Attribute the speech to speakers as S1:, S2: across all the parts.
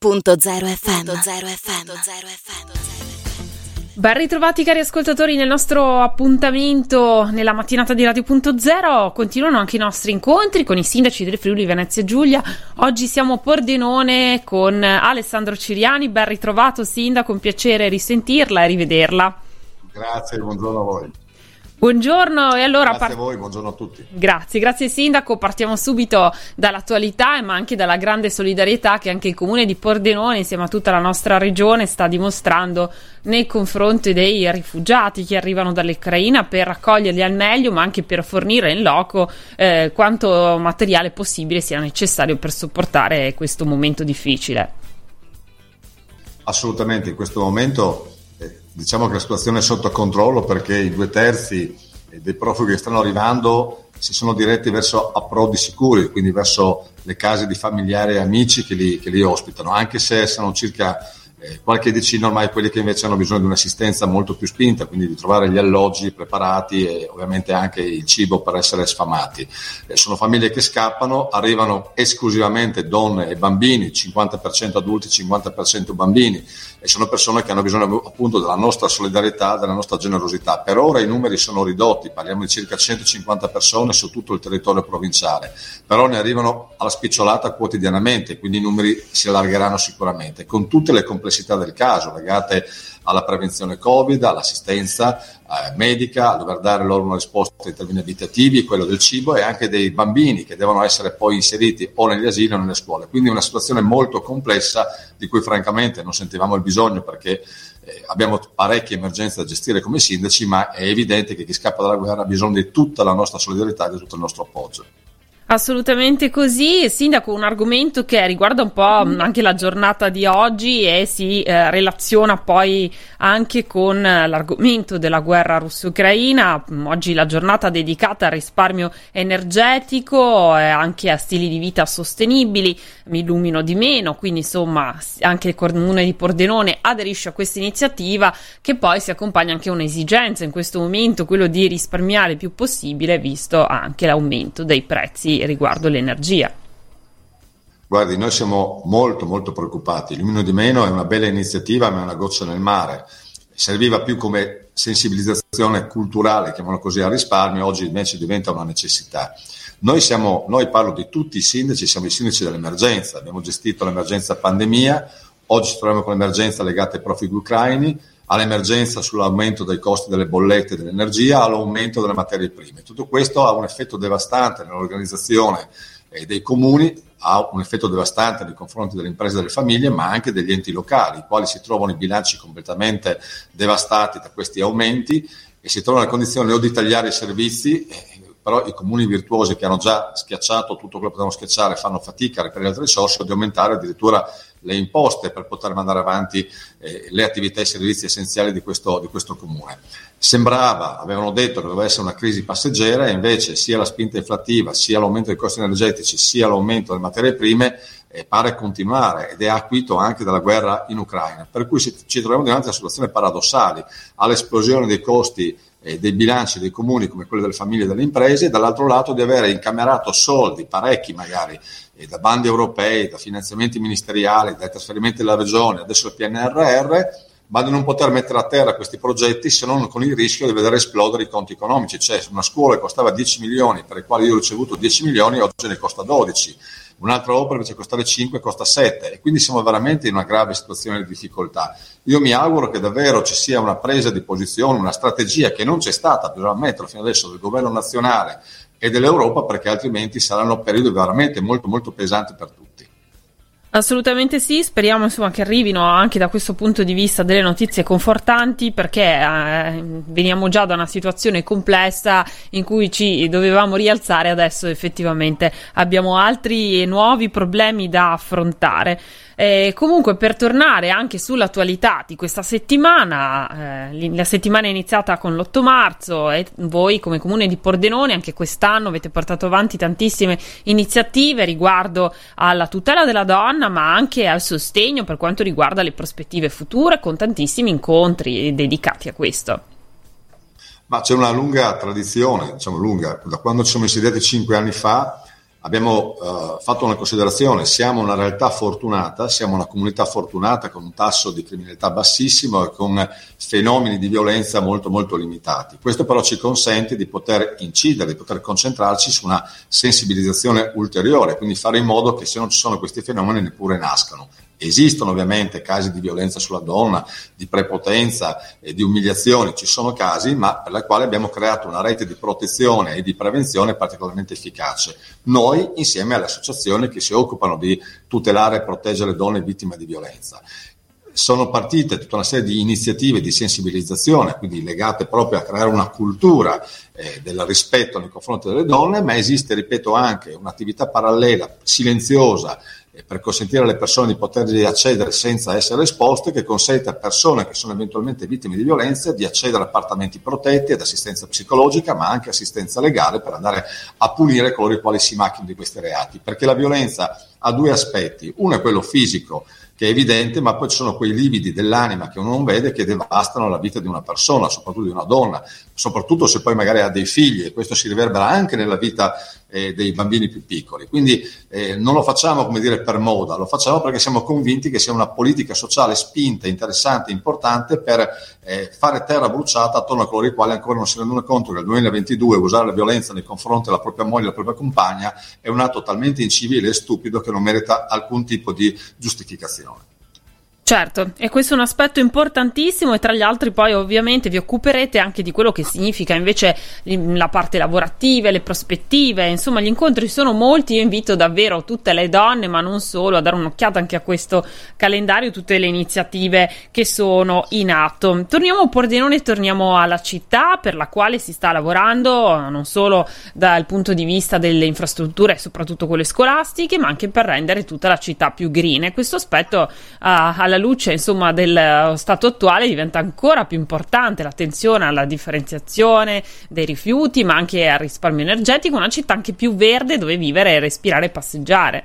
S1: FM.
S2: Ben ritrovati cari ascoltatori nel nostro appuntamento nella mattinata di Radio.0. Continuano anche i nostri incontri con i sindaci del Friuli Venezia Giulia. Oggi siamo a Pordenone con Alessandro Ciriani. Ben ritrovato sindaco, un piacere risentirla e rivederla.
S3: Grazie, buongiorno a voi.
S2: Buongiorno e allora
S3: grazie part- a voi, buongiorno a tutti.
S2: Grazie, grazie Sindaco. Partiamo subito dall'attualità ma anche dalla grande solidarietà che anche il comune di Pordenone insieme a tutta la nostra regione sta dimostrando nei confronti dei rifugiati che arrivano dall'Ucraina per raccoglierli al meglio ma anche per fornire in loco eh, quanto materiale possibile sia necessario per sopportare questo momento difficile.
S3: Assolutamente, in questo momento diciamo che la situazione è sotto controllo perché i due terzi dei profughi che stanno arrivando si sono diretti verso approdi sicuri, quindi verso le case di familiari e amici che li, che li ospitano, anche se sono circa eh, qualche decina ormai quelli che invece hanno bisogno di un'assistenza molto più spinta, quindi di trovare gli alloggi preparati e ovviamente anche il cibo per essere sfamati. Eh, sono famiglie che scappano, arrivano esclusivamente donne e bambini, 50% adulti, 50% bambini e sono persone che hanno bisogno appunto della nostra solidarietà, della nostra generosità. Per ora i numeri sono ridotti, parliamo di circa 150 persone su tutto il territorio provinciale, però ne arrivano alla spicciolata quotidianamente, quindi i numeri si allargeranno sicuramente, con tutte le complessità complessità del caso legate alla prevenzione Covid, all'assistenza eh, medica, a dover dare loro una risposta in termini abitativi, quello del cibo e anche dei bambini che devono essere poi inseriti o negli asili o nelle scuole. Quindi una situazione molto complessa di cui francamente non sentivamo il bisogno perché eh, abbiamo parecchie emergenze da gestire come sindaci, ma è evidente che chi scappa dalla guerra ha bisogno di tutta la nostra solidarietà e di tutto il nostro appoggio.
S2: Assolutamente così, Sindaco, un argomento che riguarda un po' anche la giornata di oggi e si eh, relaziona poi anche con l'argomento della guerra russo-ucraina. Oggi la giornata dedicata al risparmio energetico e anche a stili di vita sostenibili, mi illumino di meno, quindi insomma anche il Comune di Pordenone aderisce a questa iniziativa che poi si accompagna anche a un'esigenza in questo momento, quello di risparmiare il più possibile visto anche l'aumento dei prezzi riguardo l'energia.
S3: Guardi, noi siamo molto molto preoccupati. Illumino di meno è una bella iniziativa, ma è una goccia nel mare. Serviva più come sensibilizzazione culturale, chiamiamolo così, al risparmio, oggi invece diventa una necessità. Noi, siamo, noi parlo di tutti i sindaci, siamo i sindaci dell'emergenza, abbiamo gestito l'emergenza pandemia, oggi ci troviamo con l'emergenza legata ai profughi ucraini, all'emergenza sull'aumento dei costi delle bollette dell'energia, all'aumento delle materie prime. Tutto questo ha un effetto devastante nell'organizzazione eh, dei comuni, ha un effetto devastante nei confronti delle imprese e delle famiglie, ma anche degli enti locali, i quali si trovano i bilanci completamente devastati da questi aumenti e si trovano nella condizione o di tagliare i servizi, eh, però i comuni virtuosi che hanno già schiacciato tutto quello che potevano schiacciare fanno fatica a reperire altre risorse o di aumentare addirittura le imposte per poter mandare avanti eh, le attività e i servizi essenziali di questo, di questo comune. Sembrava, avevano detto che doveva essere una crisi passeggera e invece sia la spinta inflattiva, sia l'aumento dei costi energetici, sia l'aumento delle materie prime eh, pare continuare ed è acuito anche dalla guerra in Ucraina. Per cui ci troviamo dinanzi a situazioni paradossali, all'esplosione dei costi eh, dei bilanci dei comuni come quelli delle famiglie e delle imprese e dall'altro lato di avere incamerato soldi, parecchi magari, eh, da bandi europei, da finanziamenti ministeriali, dai trasferimenti della regione, adesso il PNRR, ma di non poter mettere a terra questi progetti se non con il rischio di vedere esplodere i conti economici. Cioè, una scuola che costava 10 milioni, per i quali io ho ricevuto 10 milioni, oggi ne costa 12 un'altra opera invece costare 5 costa 7 e quindi siamo veramente in una grave situazione di difficoltà. Io mi auguro che davvero ci sia una presa di posizione, una strategia che non c'è stata, bisogna ammetterlo fino adesso, del governo nazionale e dell'Europa perché altrimenti saranno periodi veramente molto molto pesanti per tutti.
S2: Assolutamente sì, speriamo insomma, che arrivino anche da questo punto di vista delle notizie confortanti perché eh, veniamo già da una situazione complessa in cui ci dovevamo rialzare, adesso effettivamente abbiamo altri e nuovi problemi da affrontare. Eh, comunque, per tornare anche sull'attualità di questa settimana, eh, la settimana è iniziata con l'8 marzo e voi, come comune di Pordenone, anche quest'anno avete portato avanti tantissime iniziative riguardo alla tutela della donna, ma anche al sostegno per quanto riguarda le prospettive future, con tantissimi incontri dedicati a questo.
S3: Ma c'è una lunga tradizione, diciamo lunga, da quando ci siamo insediati cinque anni fa abbiamo uh, fatto una considerazione, siamo una realtà fortunata, siamo una comunità fortunata con un tasso di criminalità bassissimo e con fenomeni di violenza molto molto limitati. Questo però ci consente di poter incidere, di poter concentrarci su una sensibilizzazione ulteriore, quindi fare in modo che se non ci sono questi fenomeni neppure nascano. Esistono ovviamente casi di violenza sulla donna, di prepotenza e di umiliazione, ci sono casi, ma per la quale abbiamo creato una rete di protezione e di prevenzione particolarmente efficace. Noi, insieme alle associazioni che si occupano di tutelare e proteggere le donne vittime di violenza sono partite tutta una serie di iniziative di sensibilizzazione, quindi legate proprio a creare una cultura eh, del rispetto nei confronti delle donne, ma esiste, ripeto, anche un'attività parallela, silenziosa, per consentire alle persone di potergli accedere senza essere esposte, che consente a persone che sono eventualmente vittime di violenza di accedere a appartamenti protetti ad assistenza psicologica, ma anche assistenza legale per andare a punire coloro i quali si macchiano di questi reati. Perché la violenza ha due aspetti, uno è quello fisico, che è evidente, ma poi ci sono quei lividi dell'anima che uno non vede che devastano la vita di una persona, soprattutto di una donna, soprattutto se poi magari ha dei figli e questo si riverbera anche nella vita eh, dei bambini più piccoli. Quindi eh, non lo facciamo come dire per moda, lo facciamo perché siamo convinti che sia una politica sociale spinta, interessante, importante per eh, fare terra bruciata attorno a coloro i quali ancora non si rendono conto che nel 2022 usare la violenza nei confronti della propria moglie della propria compagna è un atto talmente incivile e stupido che non merita alcun tipo di giustificazione.
S2: Certo, e questo è un aspetto importantissimo e tra gli altri poi ovviamente vi occuperete anche di quello che significa invece la parte lavorativa, le prospettive, insomma gli incontri sono molti, io invito davvero tutte le donne, ma non solo, a dare un'occhiata anche a questo calendario, tutte le iniziative che sono in atto. Torniamo a Pordenone torniamo alla città per la quale si sta lavorando non solo dal punto di vista delle infrastrutture, soprattutto quelle scolastiche, ma anche per rendere tutta la città più green e questo aspetto uh, alla luce insomma, del stato attuale diventa ancora più importante l'attenzione alla differenziazione dei rifiuti, ma anche al risparmio energetico, una città anche più verde dove vivere, respirare e passeggiare.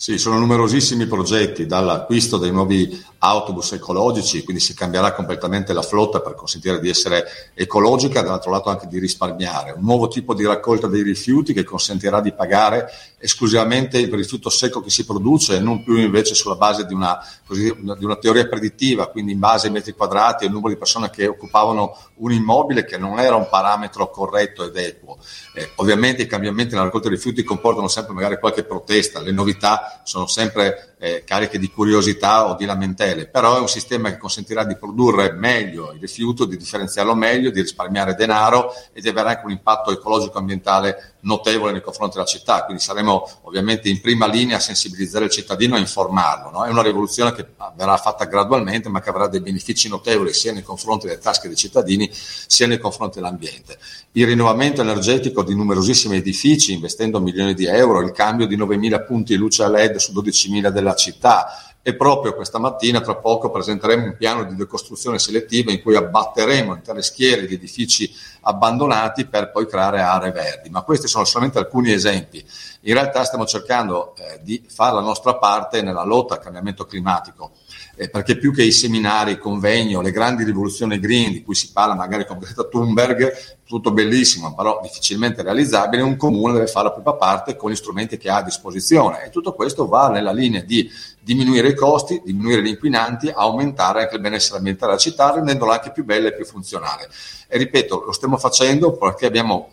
S3: Sì, sono numerosissimi progetti, dall'acquisto dei nuovi autobus ecologici, quindi si cambierà completamente la flotta per consentire di essere ecologica, dall'altro lato anche di risparmiare, un nuovo tipo di raccolta dei rifiuti che consentirà di pagare esclusivamente il rifiuto secco che si produce e non più invece sulla base di una, così, di una teoria predittiva, quindi in base ai metri quadrati e al numero di persone che occupavano un immobile che non era un parametro corretto ed equo. Eh, ovviamente i cambiamenti nella raccolta dei rifiuti comportano sempre magari qualche protesta, le novità sono sempre eh, cariche di curiosità o di lamentele, però è un sistema che consentirà di produrre meglio il rifiuto, di differenziarlo meglio, di risparmiare denaro e di avere anche un impatto ecologico-ambientale notevole nei confronti della città, quindi saremo ovviamente in prima linea a sensibilizzare il cittadino e informarlo. No? È una rivoluzione che verrà fatta gradualmente ma che avrà dei benefici notevoli sia nei confronti delle tasche dei cittadini sia nei confronti dell'ambiente. Il rinnovamento energetico di numerosissimi edifici investendo milioni di euro, il cambio di 9.000 punti luce a LED su 12.000 della città, e proprio questa mattina, tra poco, presenteremo un piano di decostruzione selettiva in cui abbatteremo intere schiere di edifici abbandonati per poi creare aree verdi. Ma questi sono solamente alcuni esempi. In realtà stiamo cercando eh, di fare la nostra parte nella lotta al cambiamento climatico eh, perché più che i seminari, i convegni o le grandi rivoluzioni green di cui si parla magari con Greta Thunberg, tutto bellissimo, però difficilmente realizzabile, un comune deve fare la propria parte con gli strumenti che ha a disposizione e tutto questo va nella linea di diminuire i costi, diminuire gli inquinanti, aumentare anche il benessere ambientale della città, rendendola anche più bella e più funzionale. E ripeto, lo stiamo facendo perché abbiamo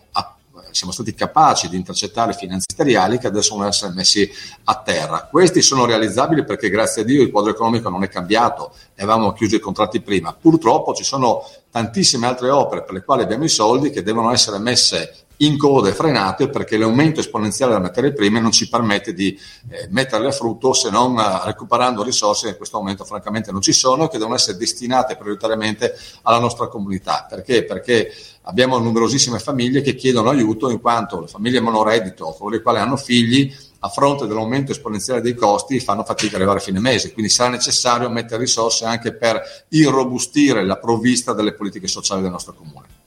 S3: siamo stati capaci di intercettare finanze ministeriali che adesso devono essere messi a terra. Questi sono realizzabili perché grazie a Dio il quadro economico non è cambiato e avevamo chiuso i contratti prima. Purtroppo ci sono tantissime altre opere per le quali abbiamo i soldi che devono essere messe in coda e frenate perché l'aumento esponenziale delle materie prime non ci permette di eh, metterle a frutto se non eh, recuperando risorse che in questo momento francamente non ci sono e che devono essere destinate prioritariamente alla nostra comunità. Perché? Perché abbiamo numerosissime famiglie che chiedono aiuto in quanto le famiglie monoreddito, coloro i quali hanno figli, a fronte dell'aumento esponenziale dei costi fanno fatica ad arrivare a fine mese, quindi sarà necessario mettere risorse anche per irrobustire la provvista delle politiche sociali del nostro comune.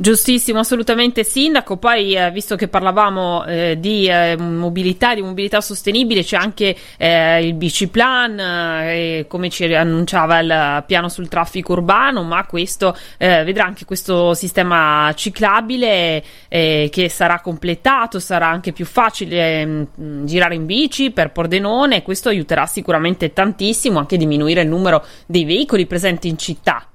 S2: Giustissimo, assolutamente sindaco. Poi, eh, visto che parlavamo eh, di eh, mobilità, di mobilità sostenibile, c'è anche eh, il biciplan, eh, come ci annunciava il piano sul traffico urbano, ma questo eh, vedrà anche questo sistema ciclabile che sarà completato, sarà anche più facile mh, mm, girare in bici per Pordenone. Questo aiuterà sicuramente tantissimo anche a diminuire il numero dei veicoli presenti in città.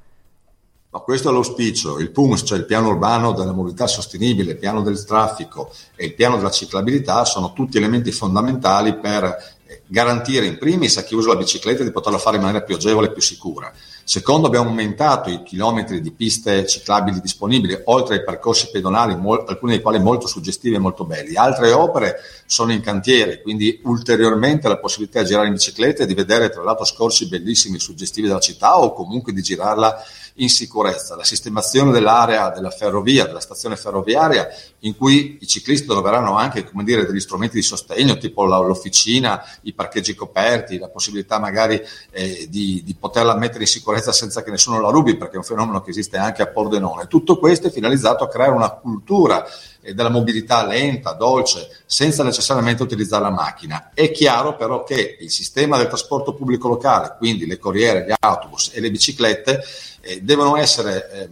S3: Ma questo è l'auspicio, il PUMS, cioè il piano urbano della mobilità sostenibile, il piano del traffico e il piano della ciclabilità sono tutti elementi fondamentali per eh, garantire in primis a chi usa la bicicletta di poterlo fare in maniera più agevole e più sicura. Secondo, abbiamo aumentato i chilometri di piste ciclabili disponibili, oltre ai percorsi pedonali, mol- alcuni dei quali molto suggestivi e molto belli. Altre opere sono in cantiere, quindi ulteriormente la possibilità di girare in bicicletta e di vedere tra l'altro scorsi bellissimi e suggestivi della città o comunque di girarla in sicurezza, la sistemazione dell'area della ferrovia, della stazione ferroviaria, in cui i ciclisti troveranno anche dire, degli strumenti di sostegno, tipo l'officina, i parcheggi coperti, la possibilità magari eh, di, di, poterla mettere in sicurezza senza che nessuno la rubi, perché è un fenomeno che esiste anche a Pordenone. Tutto questo è finalizzato a creare una cultura eh, della mobilità lenta, dolce, senza necessariamente utilizzare la macchina. È chiaro però che il sistema del trasporto pubblico locale, quindi le corriere, gli autobus e le biciclette, eh, devono essere, eh,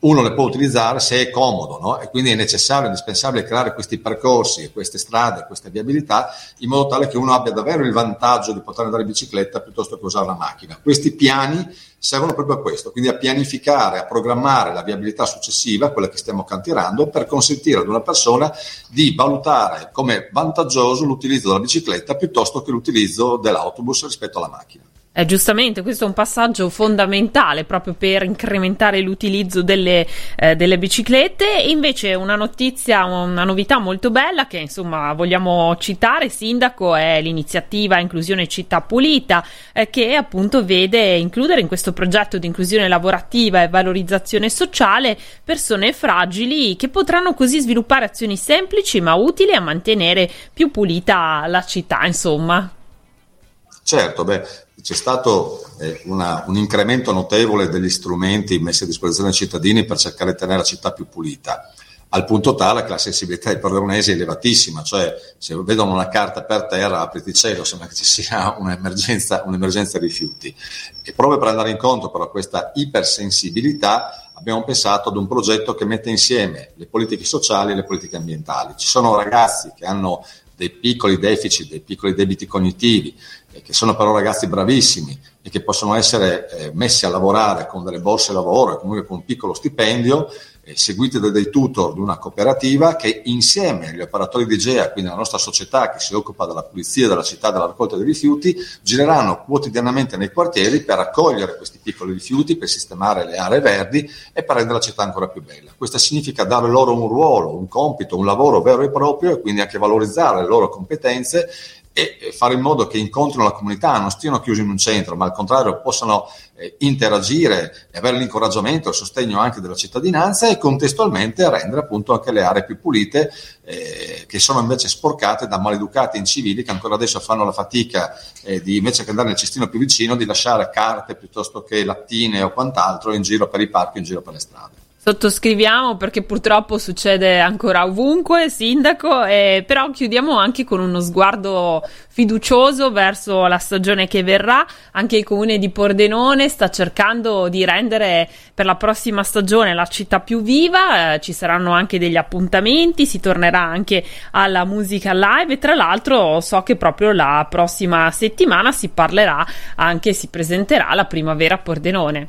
S3: uno le può utilizzare se è comodo, no? e quindi è necessario, indispensabile creare questi percorsi, queste strade, queste viabilità, in modo tale che uno abbia davvero il vantaggio di poter andare in bicicletta piuttosto che usare la macchina. Questi piani servono proprio a questo, quindi a pianificare, a programmare la viabilità successiva, quella che stiamo cantierando, per consentire ad una persona di valutare come vantaggioso l'utilizzo della bicicletta piuttosto che l'utilizzo dell'autobus rispetto alla macchina.
S2: Eh, giustamente, questo è un passaggio fondamentale proprio per incrementare l'utilizzo delle, eh, delle, biciclette. E invece una notizia, una novità molto bella che insomma vogliamo citare, Sindaco, è l'iniziativa Inclusione Città Pulita, eh, che appunto vede includere in questo progetto di inclusione lavorativa e valorizzazione sociale persone fragili che potranno così sviluppare azioni semplici ma utili a mantenere più pulita la città, insomma.
S3: Certo, beh, c'è stato eh, una, un incremento notevole degli strumenti messi a disposizione dei cittadini per cercare di tenere la città più pulita, al punto tale che la sensibilità dei padronesi è elevatissima, cioè se vedono una carta per terra, apriti cielo, sembra che ci sia un'emergenza, un'emergenza rifiuti. E proprio per andare incontro però a questa ipersensibilità abbiamo pensato ad un progetto che mette insieme le politiche sociali e le politiche ambientali. Ci sono ragazzi che hanno dei piccoli deficit, dei piccoli debiti cognitivi, eh, che sono però ragazzi bravissimi e che possono essere eh, messi a lavorare con delle borse lavoro e comunque con un piccolo stipendio seguite da dei tutor di una cooperativa che insieme agli operatori di GEA, quindi la nostra società che si occupa della pulizia della città della raccolta dei rifiuti, gireranno quotidianamente nei quartieri per raccogliere questi piccoli rifiuti, per sistemare le aree verdi e per rendere la città ancora più bella. Questo significa dare loro un ruolo, un compito, un lavoro vero e proprio e quindi anche valorizzare le loro competenze e fare in modo che incontrino la comunità, non stiano chiusi in un centro, ma al contrario possano eh, interagire e avere l'incoraggiamento e il sostegno anche della cittadinanza e contestualmente rendere appunto anche le aree più pulite eh, che sono invece sporcate da maleducati incivili che ancora adesso fanno la fatica eh, di invece che andare nel cestino più vicino di lasciare carte piuttosto che lattine o quant'altro in giro per i parchi, in giro per le strade.
S2: Sottoscriviamo perché purtroppo succede ancora ovunque, sindaco, eh, però chiudiamo anche con uno sguardo fiducioso verso la stagione che verrà. Anche il comune di Pordenone sta cercando di rendere per la prossima stagione la città più viva, eh, ci saranno anche degli appuntamenti, si tornerà anche alla musica live e tra l'altro so che proprio la prossima settimana si parlerà anche, si presenterà la primavera a Pordenone.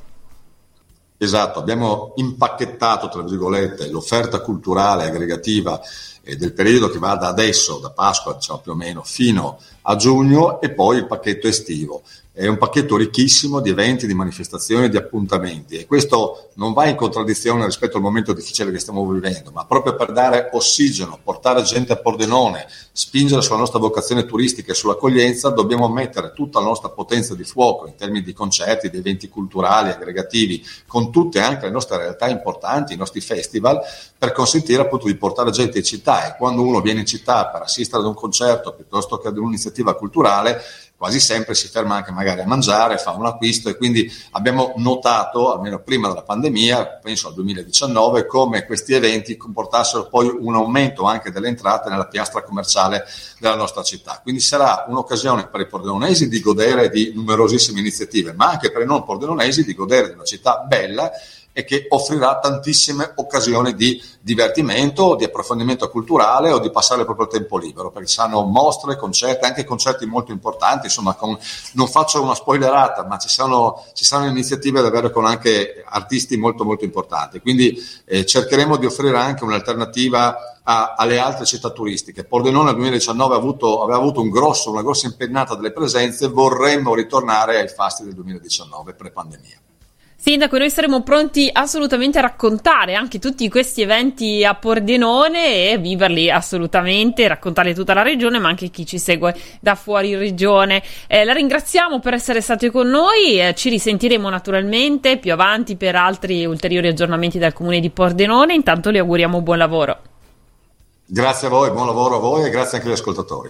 S3: Esatto, abbiamo impacchettato, tra virgolette, l'offerta culturale aggregativa eh, del periodo che va da adesso, da Pasqua diciamo più o meno, fino a giugno e poi il pacchetto estivo è un pacchetto ricchissimo di eventi, di manifestazioni, di appuntamenti. E questo non va in contraddizione rispetto al momento difficile che stiamo vivendo, ma proprio per dare ossigeno, portare gente a Pordenone, spingere sulla nostra vocazione turistica e sull'accoglienza, dobbiamo mettere tutta la nostra potenza di fuoco in termini di concerti, di eventi culturali, aggregativi, con tutte anche le nostre realtà importanti, i nostri festival, per consentire appunto di portare gente in città. E quando uno viene in città per assistere ad un concerto piuttosto che ad un'iniziativa culturale, quasi sempre si ferma anche magari a mangiare, fa un acquisto e quindi abbiamo notato, almeno prima della pandemia, penso al 2019, come questi eventi comportassero poi un aumento anche delle entrate nella piastra commerciale della nostra città. Quindi sarà un'occasione per i pordenonesi di godere di numerosissime iniziative, ma anche per i non pordenonesi di godere di una città bella e che offrirà tantissime occasioni di divertimento, di approfondimento culturale o di passare il proprio tempo libero, perché ci saranno mostre, concerti, anche concerti molto importanti, insomma con, non faccio una spoilerata, ma ci saranno, ci saranno iniziative davvero con anche artisti molto molto importanti, quindi eh, cercheremo di offrire anche un'alternativa alle altre città turistiche. Pordenone nel 2019 avuto, aveva avuto un grosso, una grossa impennata delle presenze, vorremmo ritornare ai fasti del 2019 pre-pandemia.
S2: Sindaco, noi saremo pronti assolutamente a raccontare anche tutti questi eventi a Pordenone e viverli assolutamente, raccontare tutta la regione, ma anche chi ci segue da fuori regione. Eh, la ringraziamo per essere stati con noi, eh, ci risentiremo naturalmente più avanti per altri ulteriori aggiornamenti dal comune di Pordenone. Intanto le auguriamo buon lavoro.
S3: Grazie a voi, buon lavoro a voi e grazie anche agli ascoltatori.